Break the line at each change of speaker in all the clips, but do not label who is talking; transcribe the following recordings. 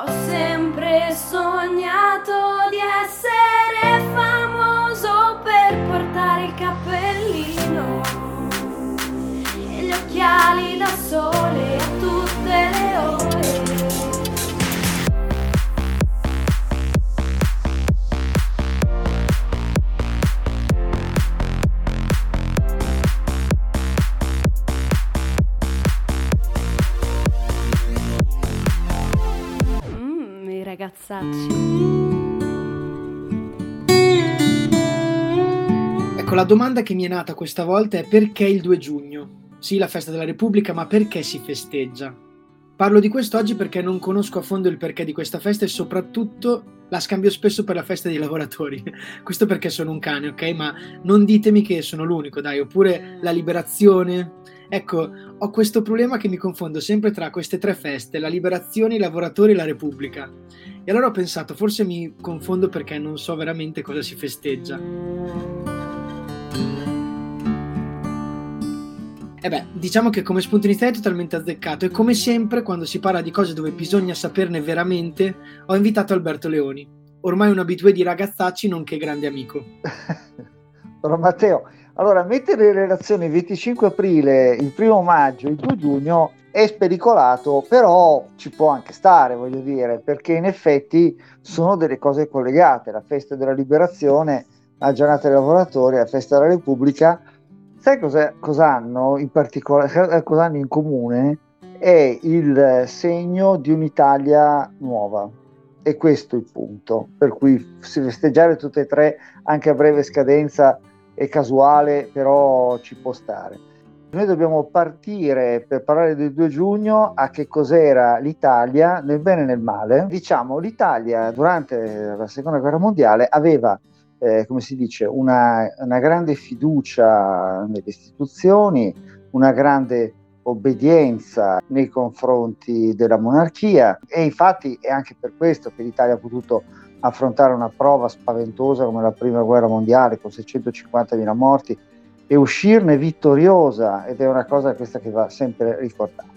Ho sempre sognato di essere famoso per portare il cappellino e gli occhiali da sole ragazzacci.
Ecco, la domanda che mi è nata questa volta è perché il 2 giugno? Sì, la festa della Repubblica, ma perché si festeggia? Parlo di questo oggi perché non conosco a fondo il perché di questa festa e soprattutto la scambio spesso per la festa dei lavoratori. Questo perché sono un cane, ok? Ma non ditemi che sono l'unico, dai, oppure la liberazione. Ecco, ho questo problema che mi confondo sempre tra queste tre feste, la liberazione, i lavoratori e la Repubblica. E allora ho pensato, forse mi confondo perché non so veramente cosa si festeggia. E beh, diciamo che come spunto iniziale è totalmente azzeccato e come sempre quando si parla di cose dove bisogna saperne veramente, ho invitato Alberto Leoni, ormai un abitué di ragazzacci nonché grande amico.
Allora Matteo, allora mettere in relazione il 25 aprile, il primo maggio, il 2 giugno è spericolato, però ci può anche stare, voglio dire, perché in effetti sono delle cose collegate, la festa della liberazione, la giornata dei lavoratori, la festa della Repubblica, sai cosa, cosa hanno in particolare, cosa hanno in comune? È il segno di un'Italia nuova. E questo è il punto, per cui festeggiare tutte e tre anche a breve scadenza è casuale, però ci può stare. Noi dobbiamo partire per parlare del 2 giugno a che cos'era l'Italia nel bene e nel male. Diciamo, l'Italia durante la seconda guerra mondiale aveva, eh, come si dice, una, una grande fiducia nelle istituzioni, una grande obbedienza nei confronti della monarchia e infatti è anche per questo che l'Italia ha potuto affrontare una prova spaventosa come la prima guerra mondiale con 650.000 morti e uscirne vittoriosa ed è una cosa questa che va sempre ricordata.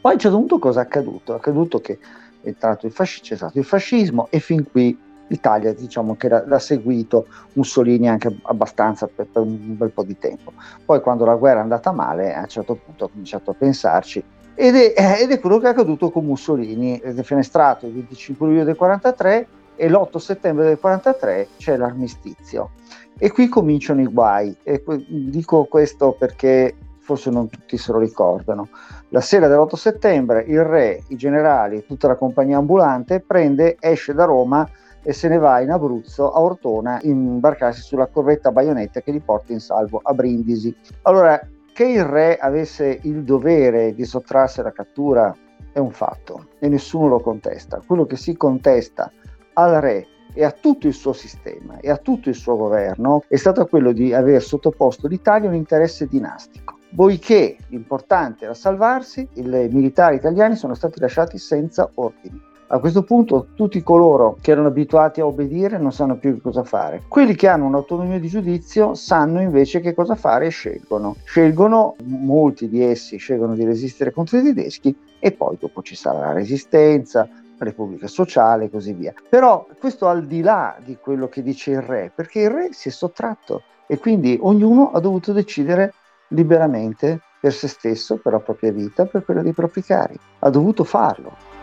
Poi a un certo punto cosa è accaduto? È accaduto che è fasc- c'è stato il fascismo e fin qui l'Italia diciamo che l'ha, seguito Mussolini anche abbastanza per, per, un bel po' di tempo. Poi quando la guerra è andata male a un certo punto ha cominciato a pensarci ed è, eh, ed è quello che è accaduto con Mussolini, defenestrato il 25 luglio del 43 e l'8 settembre del 43 c'è l'armistizio. E qui cominciano i guai. E dico questo perché forse non tutti se lo ricordano. La sera dell'8 settembre il re, i generali, tutta la compagnia ambulante prende, esce da Roma e se ne va in Abruzzo a Ortona imbarcarsi sulla corvetta baionetta che li porta in salvo a Brindisi. Allora, che il re avesse il dovere di sottrarsi alla cattura è un fatto e nessuno lo contesta. Quello che si contesta al re e a tutto il suo sistema e a tutto il suo governo è stato quello di aver sottoposto l'Italia a un interesse dinastico. Poiché l'importante era salvarsi, i militari italiani sono stati lasciati senza ordini. A questo punto tutti coloro che erano abituati a obbedire non sanno più che cosa fare. Quelli che hanno un'autonomia di giudizio sanno invece che cosa fare e scelgono. Scelgono, molti di essi scelgono di resistere contro i tedeschi e poi dopo ci sarà la resistenza, Repubblica Sociale e così via. Però questo al di là di quello che dice il re, perché il re si è sottratto e quindi ognuno ha dovuto decidere liberamente per se stesso, per la propria vita, per quella dei propri cari. Ha dovuto farlo.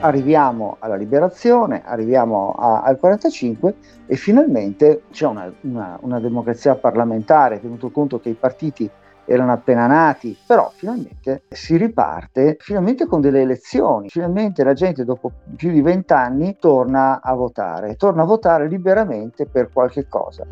Arriviamo alla liberazione, arriviamo a, al 45 e finalmente c'è una, una, una democrazia parlamentare, tenuto conto che i partiti erano appena nati, però finalmente si riparte, finalmente con delle elezioni, finalmente la gente dopo più di vent'anni torna a votare, torna a votare liberamente per qualche cosa.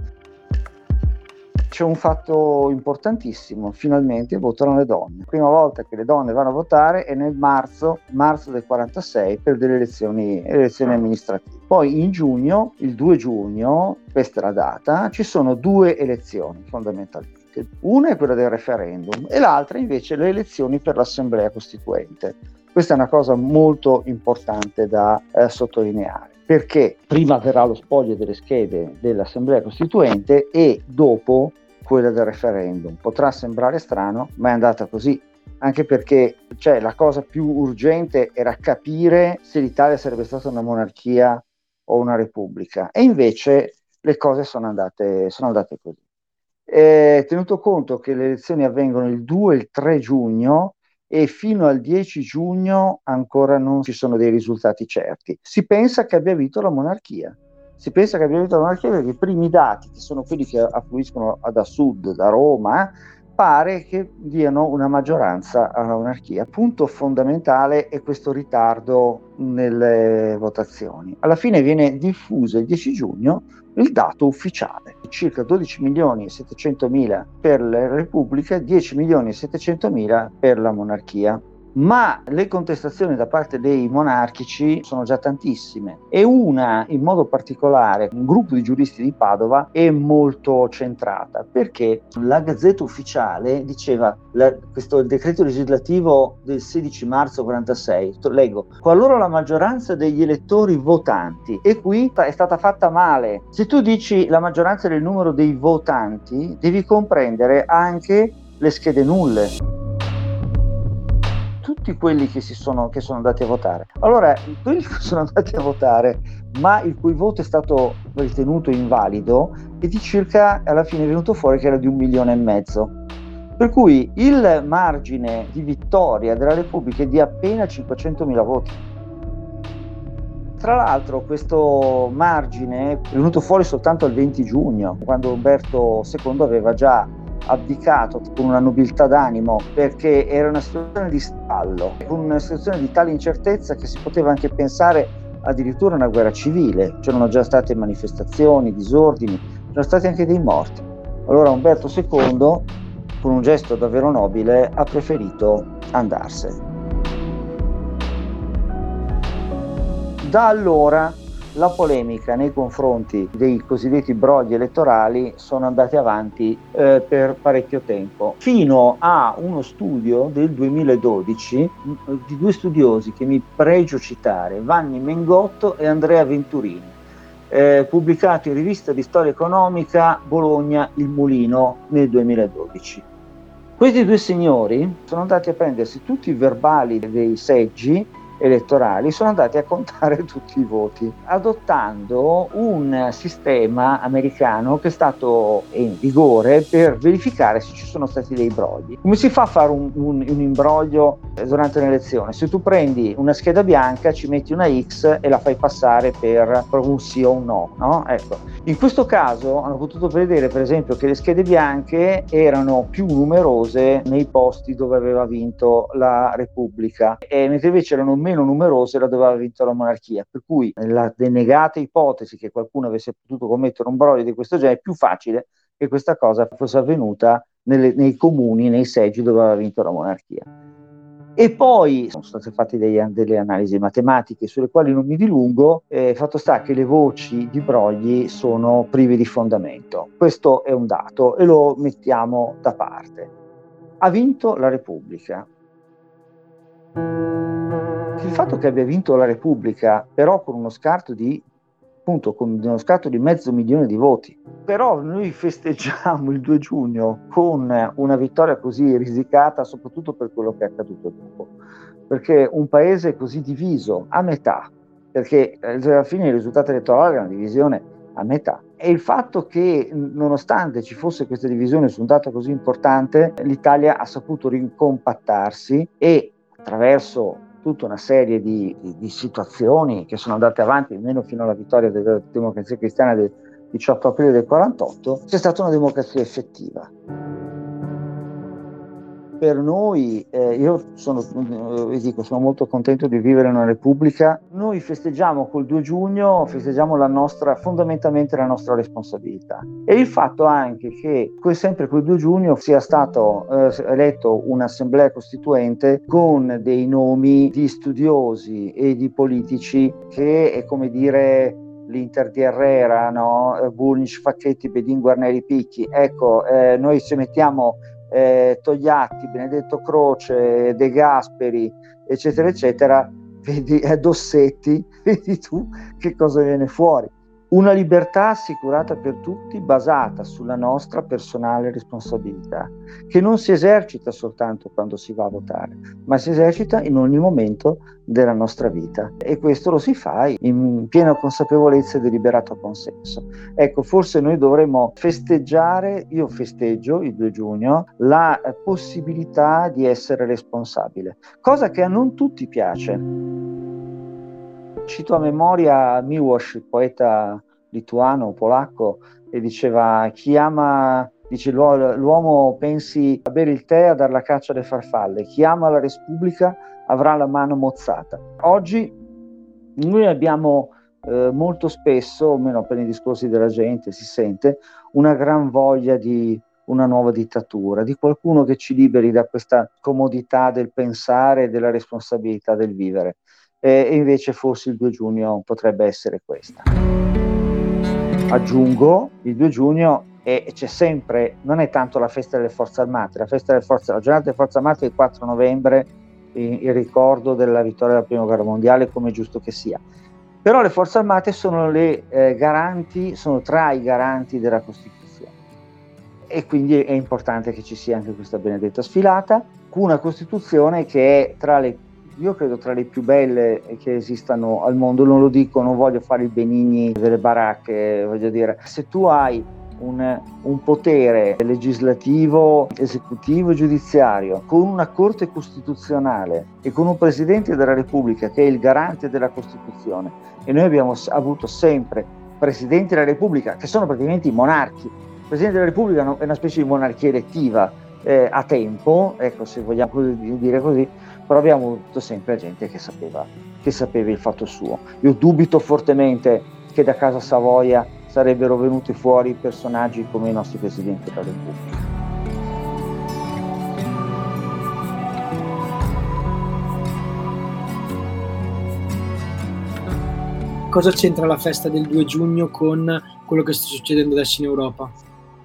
c'è un fatto importantissimo, finalmente votano le donne. Prima volta che le donne vanno a votare è nel marzo, marzo del 46 per delle elezioni, elezioni amministrative. Poi in giugno, il 2 giugno, questa è la data, ci sono due elezioni fondamentalmente. Una è quella del referendum e l'altra invece le elezioni per l'Assemblea Costituente. Questa è una cosa molto importante da eh, sottolineare perché prima verrà lo spoglio delle schede dell'Assemblea Costituente e dopo quella del referendum. Potrà sembrare strano, ma è andata così. Anche perché cioè, la cosa più urgente era capire se l'Italia sarebbe stata una monarchia o una repubblica. E invece le cose sono andate, sono andate così. E, tenuto conto che le elezioni avvengono il 2 e il 3 giugno, e fino al 10 giugno ancora non ci sono dei risultati certi. Si pensa che abbia vinto la monarchia. Si pensa che abbia vinto la monarchia perché i primi dati, che sono quelli che affluiscono da sud, da Roma, pare che diano una maggioranza alla monarchia. Punto fondamentale è questo ritardo nelle votazioni. Alla fine viene diffuso il 10 giugno il dato ufficiale, circa 12 milioni e 700 mila per la Repubblica, 10 milioni e 700 mila per la monarchia ma le contestazioni da parte dei monarchici sono già tantissime e una in modo particolare, un gruppo di giuristi di Padova è molto centrata perché la Gazzetta Ufficiale diceva la, questo il decreto legislativo del 16 marzo 46, leggo, qualora la maggioranza degli elettori votanti e qui è stata fatta male. Se tu dici la maggioranza del numero dei votanti, devi comprendere anche le schede nulle tutti quelli che, sono, che sono andati a votare. Allora, quelli che sono andati a votare, ma il cui voto è stato ritenuto invalido, è di circa, alla fine è venuto fuori che era di un milione e mezzo. Per cui il margine di vittoria della Repubblica è di appena 500.000 voti. Tra l'altro questo margine è venuto fuori soltanto il 20 giugno, quando Umberto II aveva già abdicato con una nobiltà d'animo perché era una situazione di stallo, una situazione di tale incertezza che si poteva anche pensare addirittura a una guerra civile, c'erano già state manifestazioni, disordini, c'erano stati anche dei morti. Allora Umberto II, con un gesto davvero nobile, ha preferito andarsene. Da allora la polemica nei confronti dei cosiddetti brogli elettorali sono andati avanti eh, per parecchio tempo, fino a uno studio del 2012 di due studiosi che mi pregio citare, Vanni Mengotto e Andrea Venturini, eh, pubblicato in rivista di storia economica Bologna Il Mulino nel 2012. Questi due signori sono andati a prendersi tutti i verbali dei seggi elettorali sono andati a contare tutti i voti, adottando un sistema americano che è stato in vigore per verificare se ci sono stati dei brogli. Come si fa a fare un, un, un imbroglio durante un'elezione? Se tu prendi una scheda bianca, ci metti una X e la fai passare per un sì o un no, no? Ecco. In questo caso hanno potuto vedere per esempio che le schede bianche erano più numerose nei posti dove aveva vinto la Repubblica, mentre invece erano meno meno numerose la doveva vincere la monarchia. Per cui nella denegata ipotesi che qualcuno avesse potuto commettere un broglio di questo genere, è più facile che questa cosa fosse avvenuta nelle, nei comuni, nei seggi dove aveva vinto la monarchia. E poi sono state fatte dei, delle analisi matematiche sulle quali non mi dilungo, eh, fatto sta che le voci di brogli sono prive di fondamento. Questo è un dato e lo mettiamo da parte. Ha vinto la Repubblica il fatto che abbia vinto la Repubblica, però con uno scarto di appunto con uno scarto di mezzo milione di voti. Però noi festeggiamo il 2 giugno con una vittoria così risicata, soprattutto per quello che è accaduto dopo. Perché un paese così diviso a metà, perché eh, alla fine il risultato elettorale è una divisione a metà. E il fatto che nonostante ci fosse questa divisione su un dato così importante, l'Italia ha saputo ricompattarsi e attraverso tutta una serie di, di, situazioni che sono andate avanti almeno fino alla vittoria della democrazia cristiana del 18 aprile del 48, c'è stata una democrazia effettiva. Per noi, eh, io sono, eh, dico, sono molto contento di vivere in una repubblica, noi festeggiamo col 2 giugno, festeggiamo la nostra, fondamentalmente la nostra responsabilità. E il fatto anche che sempre quel 2 giugno sia stato eh, eletto un'assemblea costituente con dei nomi di studiosi e di politici che è come dire l'Inter di Herrera, no? Bulnic, Facchetti, Bedin, Guarneri, Picchi. Ecco, eh, noi ci mettiamo eh, Togliatti, Benedetto Croce, De Gasperi, eccetera, eccetera, vedi eh, Dossetti, vedi tu che cosa viene fuori. Una libertà assicurata per tutti basata sulla nostra personale responsabilità, che non si esercita soltanto quando si va a votare, ma si esercita in ogni momento della nostra vita. E questo lo si fa in piena consapevolezza e deliberato consenso. Ecco, forse noi dovremmo festeggiare, io festeggio il 2 giugno, la possibilità di essere responsabile, cosa che a non tutti piace. Cito a memoria Miłosz, il poeta lituano, polacco, e diceva chi ama, dice l'uomo pensi a bere il tè, a dar la caccia alle farfalle, chi ama la Repubblica avrà la mano mozzata. Oggi noi abbiamo eh, molto spesso, almeno per i discorsi della gente, si sente una gran voglia di una nuova dittatura, di qualcuno che ci liberi da questa comodità del pensare e della responsabilità del vivere e invece forse il 2 giugno potrebbe essere questa. Aggiungo, il 2 giugno e c'è sempre, non è tanto la festa delle forze armate, la festa delle forze, la giornata delle forze armate è il 4 novembre, il ricordo della vittoria della prima guerra mondiale, come giusto che sia. Però le forze armate sono le eh, garanti, sono tra i garanti della Costituzione e quindi è importante che ci sia anche questa benedetta sfilata, con una Costituzione che è tra le io credo tra le più belle che esistano al mondo, non lo dico, non voglio fare il Benigni delle baracche, voglio dire, se tu hai un, un, potere legislativo, esecutivo e giudiziario con una Corte Costituzionale e con un Presidente della Repubblica che è il garante della Costituzione e noi abbiamo avuto sempre Presidenti della Repubblica che sono praticamente i monarchi. Il Presidente della Repubblica è una specie di monarchia elettiva eh, a tempo, ecco se vogliamo dire così, però abbiamo avuto sempre gente che sapeva, che sapeva il fatto suo. Io dubito fortemente che da casa Savoia sarebbero venuti fuori personaggi come i nostri presidenti della Repubblica.
Cosa c'entra la festa del 2 giugno con quello che sta succedendo adesso in Europa?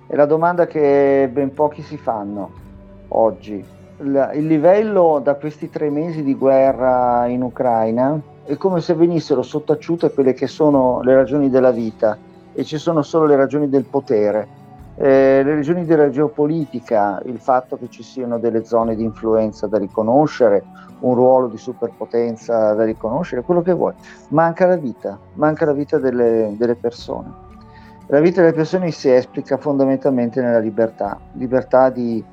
È la domanda che ben pochi si fanno oggi il livello da questi tre mesi di guerra in Ucraina è come se venissero sottaciute quelle che sono le ragioni della vita e ci sono solo le ragioni del potere. Eh, le ragioni della geopolitica, il fatto che ci siano delle zone di influenza da riconoscere, un ruolo di superpotenza da riconoscere, quello che vuoi. Manca la vita, manca la vita delle, delle persone. La vita delle persone si esplica fondamentalmente nella libertà, libertà di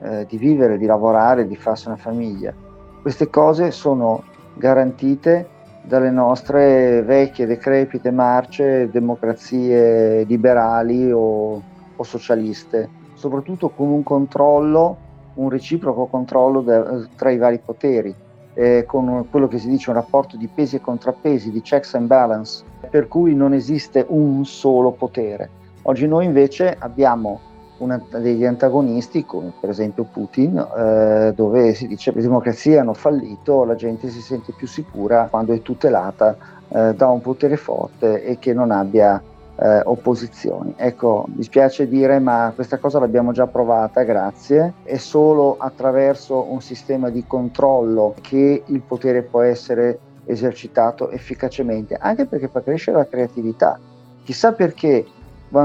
eh, di vivere, di lavorare, di farsi una famiglia. Queste cose sono garantite dalle nostre vecchie, decrepite marce democrazie liberali o, o socialiste, soprattutto con un controllo, un reciproco controllo de, tra i vari poteri, eh, con quello che si dice un rapporto di pesi e contrappesi, di checks and balance, per cui non esiste un solo potere. Oggi noi invece abbiamo una, degli antagonisti, come per esempio Putin, eh, dove si dice che le democrazie hanno fallito, la gente si sente più sicura quando è tutelata eh, da un potere forte e che non abbia eh, opposizioni. Ecco, mi spiace dire, ma questa cosa l'abbiamo già provata, grazie. È solo attraverso un sistema di controllo che il potere può essere esercitato efficacemente, anche perché fa crescere la creatività. Chissà perché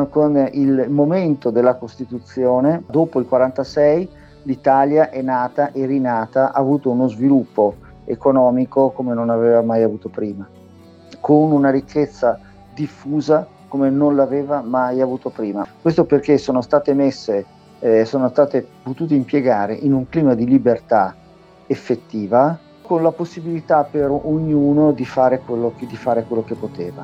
con il momento della Costituzione, dopo il 46, l'Italia è nata e rinata, ha avuto uno sviluppo economico come non aveva mai avuto prima, con una ricchezza diffusa come non l'aveva mai avuto prima. Questo perché sono state messe, eh, sono state potute impiegare in un clima di libertà effettiva, con la possibilità per ognuno di fare quello che, di fare quello che poteva.